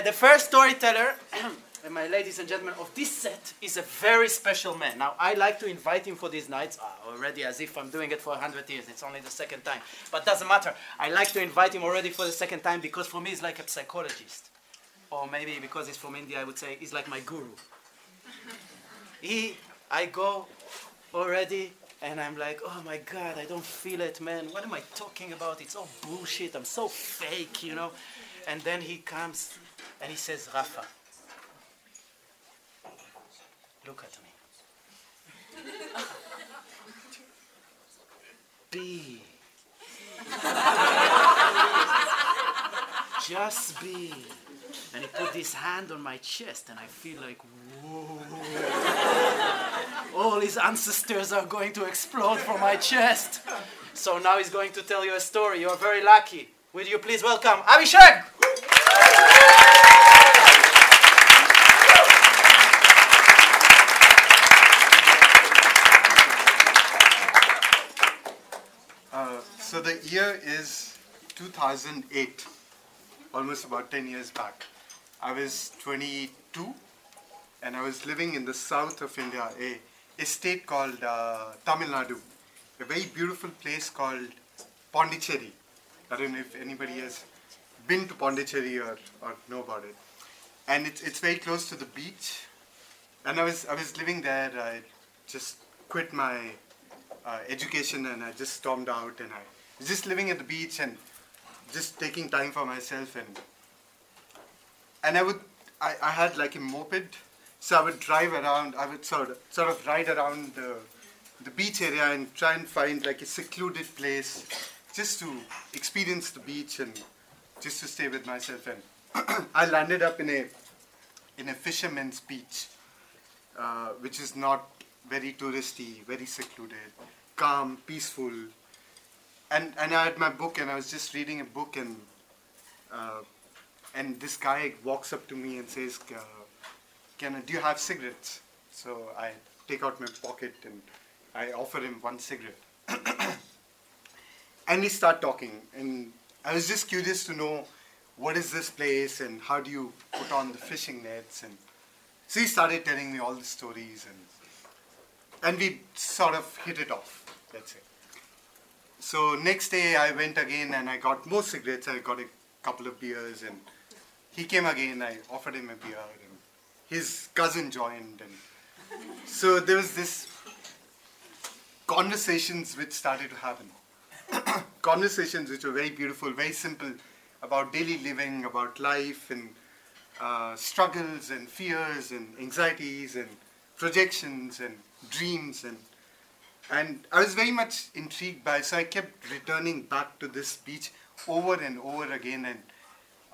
Uh, the first storyteller, my ladies and gentlemen, of this set is a very special man. Now, I like to invite him for these nights uh, already as if I'm doing it for 100 years. It's only the second time. But doesn't matter. I like to invite him already for the second time because for me he's like a psychologist. Or maybe because he's from India, I would say he's like my guru. He, I go already and I'm like, oh my God, I don't feel it, man. What am I talking about? It's all bullshit. I'm so fake, you know? And then he comes and he says, Rafa, look at me. Be. Just be. And he put his hand on my chest and I feel like, whoa. All his ancestors are going to explode from my chest. So now he's going to tell you a story. You're very lucky. Will you please welcome Abhishek? Uh, so the year is 2008, almost about 10 years back. I was 22 and I was living in the south of India, a, state called uh, Tamil Nadu, a very beautiful place called Pondicherry. I don't know if anybody has been to Pondicherry or, or know about it. And it's, it's very close to the beach. And I was, I was living there. I just quit my uh, education and I just stormed out and I was just living at the beach and just taking time for myself and and I would I, I had like a moped so I would drive around I would sort of sort of ride around the the beach area and try and find like a secluded place just to experience the beach and just to stay with myself and I landed up in a in a fisherman's beach uh, which is not very touristy, very secluded, calm, peaceful. And and I had my book and I was just reading a book and uh, and this guy walks up to me and says, "Can I, do you have cigarettes?" So I take out my pocket and I offer him one cigarette. and we start talking and I was just curious to know what is this place and how do you put on the fishing nets and so he started telling me all the stories and and we sort of hit it off, let's say. So next day I went again and I got more cigarettes. I got a couple of beers and he came again. I offered him a beer and his cousin joined and so there was this conversations which started to happen. conversations which were very beautiful, very simple about daily living, about life and uh, struggles and fears and anxieties and projections and dreams and and I was very much intrigued by it, so I kept returning back to this beach over and over again and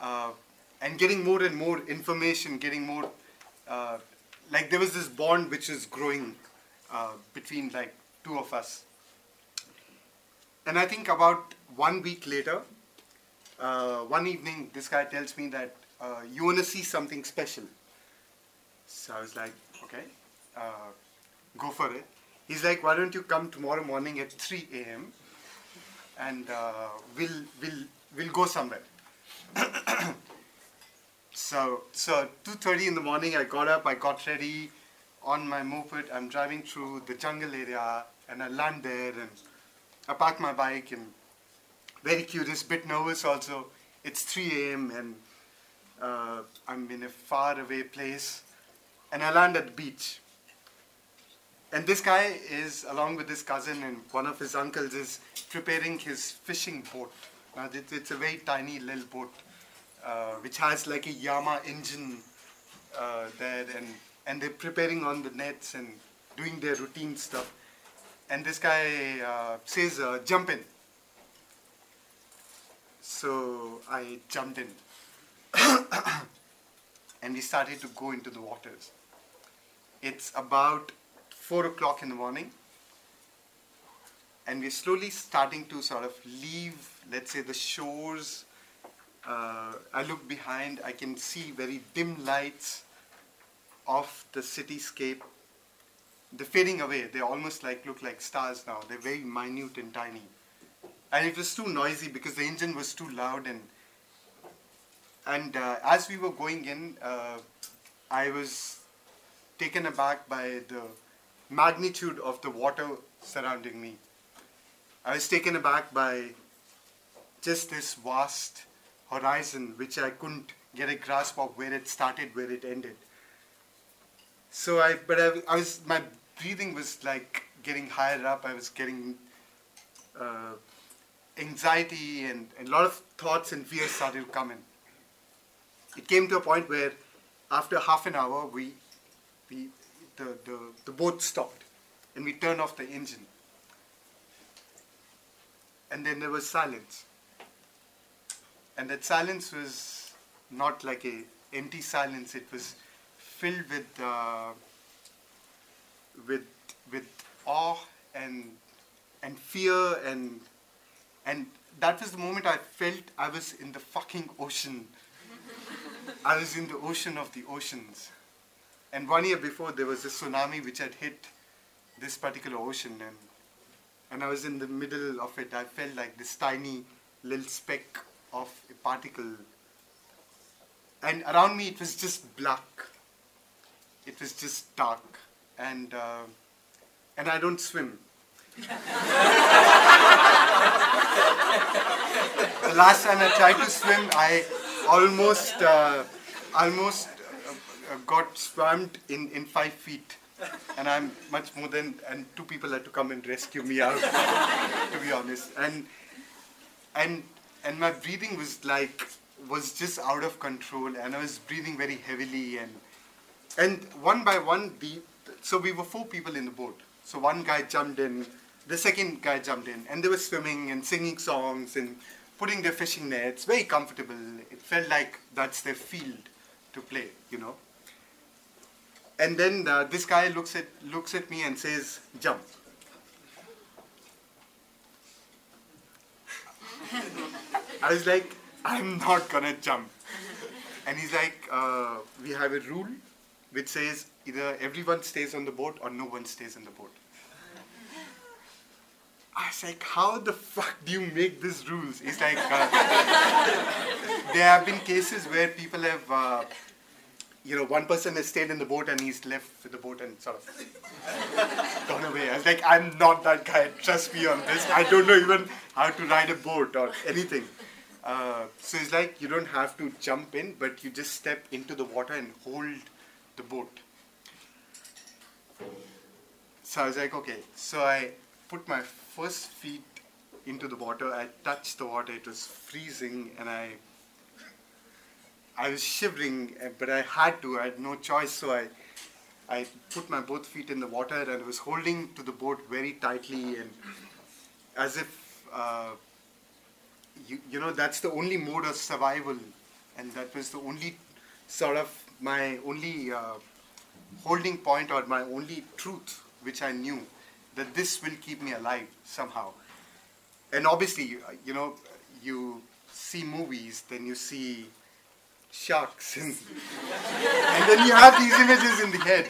uh, and getting more and more information, getting more uh, like there was this bond which is growing uh, between like two of us. And I think about one week later, uh, one evening, this guy tells me that uh, you want to see something special. So I was like, okay, uh, go for it. He's like, why don't you come tomorrow morning at 3 a.m. and uh, we'll, we'll, we'll go somewhere. so, so 2.30 in the morning, I got up, I got ready on my moped. I'm driving through the jungle area and I land there and I park my bike and very curious, bit nervous also. It's 3 a.m. and uh, I'm in a far away place and I land at the beach. And this guy is, along with his cousin and one of his uncles, is preparing his fishing boat. Now, it's, a very tiny little boat, uh, which has like a Yama engine uh, there, and, and they're preparing on the nets and doing their routine stuff. And this guy uh, says, uh, jump in. So I jumped in. and we started to go into the waters. It's about 4 o'clock in the morning and we're slowly starting to sort of leave, let's say, the shores. Uh, I look behind, I can see very dim lights of the cityscape. They're fading away. They almost like look like stars now. They're very minute and tiny. And it was too noisy because the engine was too loud and and uh, as we were going in, uh, I was taken aback by the magnitude of the water surrounding me. I was taken aback by just this vast horizon which I couldn't get a grasp of where it started, where it ended. So I, but I, I was, my breathing was like getting higher up. I was getting uh, anxiety and, and a lot of thoughts and fears started to come in. It came to a point where after half an hour, we, we the, the, the boat stopped and we turned off the engine. And then there was silence. And that silence was not like a empty silence, it was filled with, uh, with, with awe and, and fear and, and that was the moment I felt I was in the fucking ocean. I was in the ocean of the oceans. And one year before, there was a tsunami which had hit this particular ocean, and, and I was in the middle of it. I felt like this tiny little speck of a particle. And around me, it was just black. It was just dark. And, uh, and I don't swim. the last time I tried to swim, I almost, uh, almost uh, got swamped in, in five feet. And I'm much more than, and two people had to come and rescue me out, to be honest. And, and, and my breathing was like, was just out of control, and I was breathing very heavily. And, and one by one, the, so we were four people in the boat. So one guy jumped in, the second guy jumped in, and they were swimming and singing songs and putting their fishing nets, very comfortable. It felt like that's their field to play, you know. And then uh, this guy looks at looks at me and says, "Jump." I was like, "I'm not gonna jump." And he's like, uh, "We have a rule which says either everyone stays on the boat or no one stays in the boat." I was like, how the fuck do you make these rules? It's like, uh, there have been cases where people have, uh, you know, one person has stayed in the boat and he's left the boat and sort of gone away. I was like, I'm not that guy. Trust me on this. I don't know even how to ride a boat or anything. Uh, so it's like you don't have to jump in, but you just step into the water and hold the boat. So I was like, okay. So I put my first feet into the water. I touched the water. It was freezing, and I I was shivering, eh, but I had to. I had no choice, so I I put my both feet in the water and was holding to the boat very tightly and as if uh, you you know that's the only mode of survival, and that was the only sort of my only uh, holding point or my only truth which I knew that this will keep me alive somehow. And obviously, you know, you see movies, then you see sharks, and, and then you have these images in the head.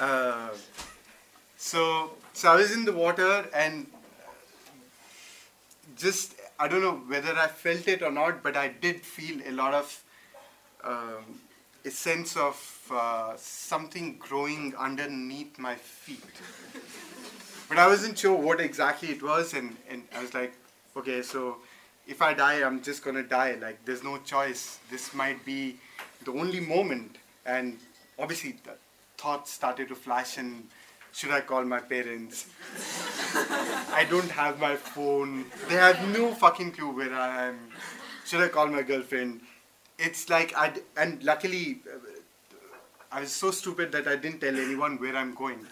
uh, so, so I was in the water and just, I don't know whether I felt it or not, but I did feel a lot of um, a sense of uh, something growing underneath my feet. but I wasn't sure what exactly it was, and, and I was like, okay, so if I die, I'm just gonna die. Like, there's no choice. This might be the only moment. And obviously, the thoughts started to flash, and should I call my parents? I don't have my phone. They have no fucking clue where I am. Should I call my girlfriend? It's like I and luckily uh, I was so stupid that I didn't tell anyone where I'm going,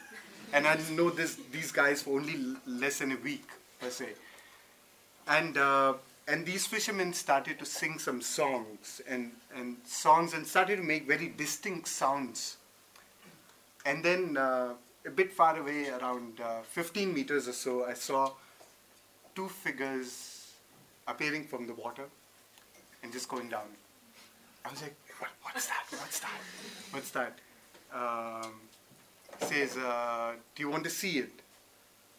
and I know this these guys for only less than a week per se, and uh, and these fishermen started to sing some songs and and songs and started to make very distinct sounds, and then uh, a bit far away, around uh, 15 meters or so, I saw two figures appearing from the water and just going down. I was like, what, what's that? What's that? What's that? Um, says, uh, do you want to see it?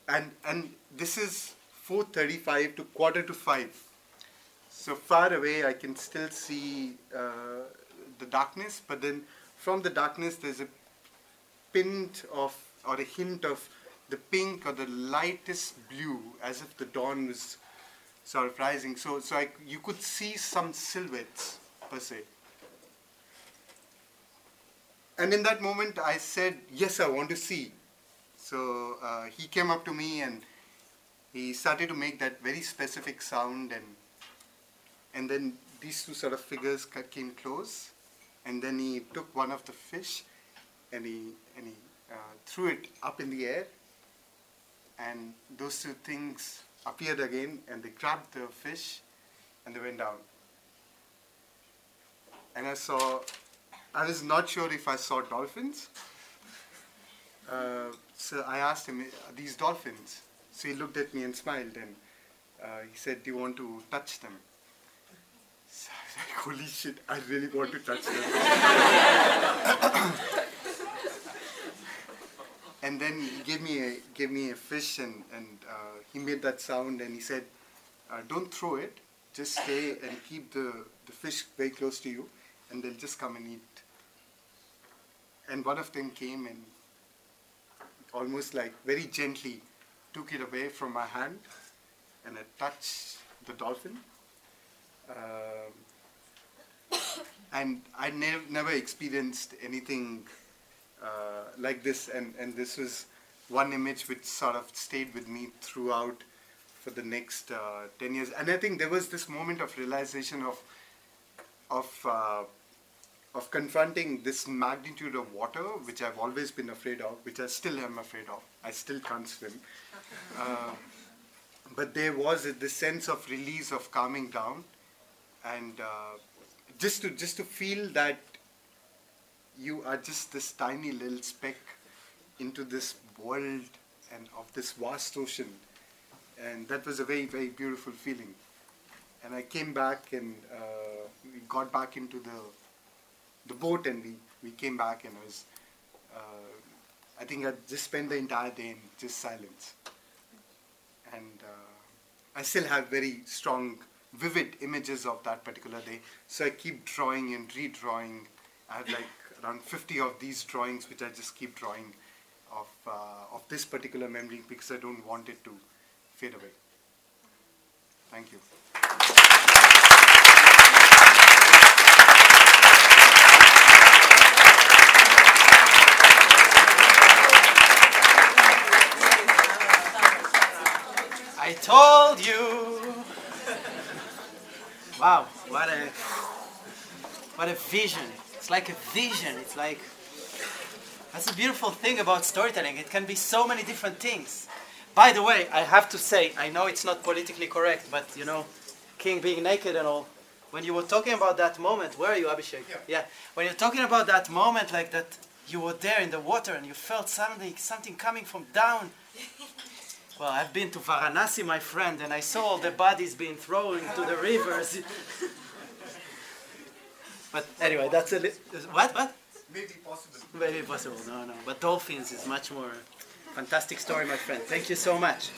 And and this is 4:35 to quarter to five. So far away, I can still see uh, the darkness, but then from the darkness, there's a pint of or a hint of the pink or the lightest blue, as if the dawn was sort of rising. So, so I, you could see some silhouettes per se. And in that moment, I said, "Yes, I want to see." So uh, he came up to me and he started to make that very specific sound, and and then these two sort of figures came close, and then he took one of the fish, and he and he uh, threw it up in the air, and those two things appeared again, and they grabbed the fish, and they went down. And I saw, I was not sure if I saw dolphins. Uh, so I asked him, "Are these dolphins?" So he looked at me and smiled, and uh, he said, "Do you want to touch them?" So I was like, "Holy shit! I really want to touch them." and then he gave me a gave me a fish, and and uh, he made that sound, and he said, uh, "Don't throw it. Just stay and keep the the fish very close to you, and they'll just come and eat." And one of them came and almost like very gently took it away from my hand and I touched the dolphin. Um, and I nev- never experienced anything uh, like this, and, and this was one image which sort of stayed with me throughout for the next uh, 10 years. And I think there was this moment of realization of, of uh, of confronting this magnitude of water, which I've always been afraid of, which I still am afraid of. I still can't swim. Uh, but there was this sense of release, of calming down, and uh, just to just to feel that you are just this tiny little speck into this world and of this vast ocean, and that was a very very beautiful feeling. And I came back and uh, we got back into the the boat and we, we came back and I was, uh, I think I just spent the entire day in just silence. And uh, I still have very strong, vivid images of that particular day. So I keep drawing and redrawing. I have like around 50 of these drawings which I just keep drawing of, uh, of this particular memory because I don't want it to fade away. Thank you. I told you. Wow, what a what a vision. It's like a vision. It's like that's a beautiful thing about storytelling. It can be so many different things. By the way, I have to say, I know it's not politically correct, but you know, king being naked and all. When you were talking about that moment, where are you, Abhishek? Yeah. yeah. When you're talking about that moment, like that, you were there in the water and you felt something, something coming from down. Well, I've been to Varanasi, my friend, and I saw all the bodies being thrown into the rivers. but anyway, that's a li- what? What? Maybe possible. Maybe possible. No, no. But dolphins is much more fantastic story, my friend. Thank you so much.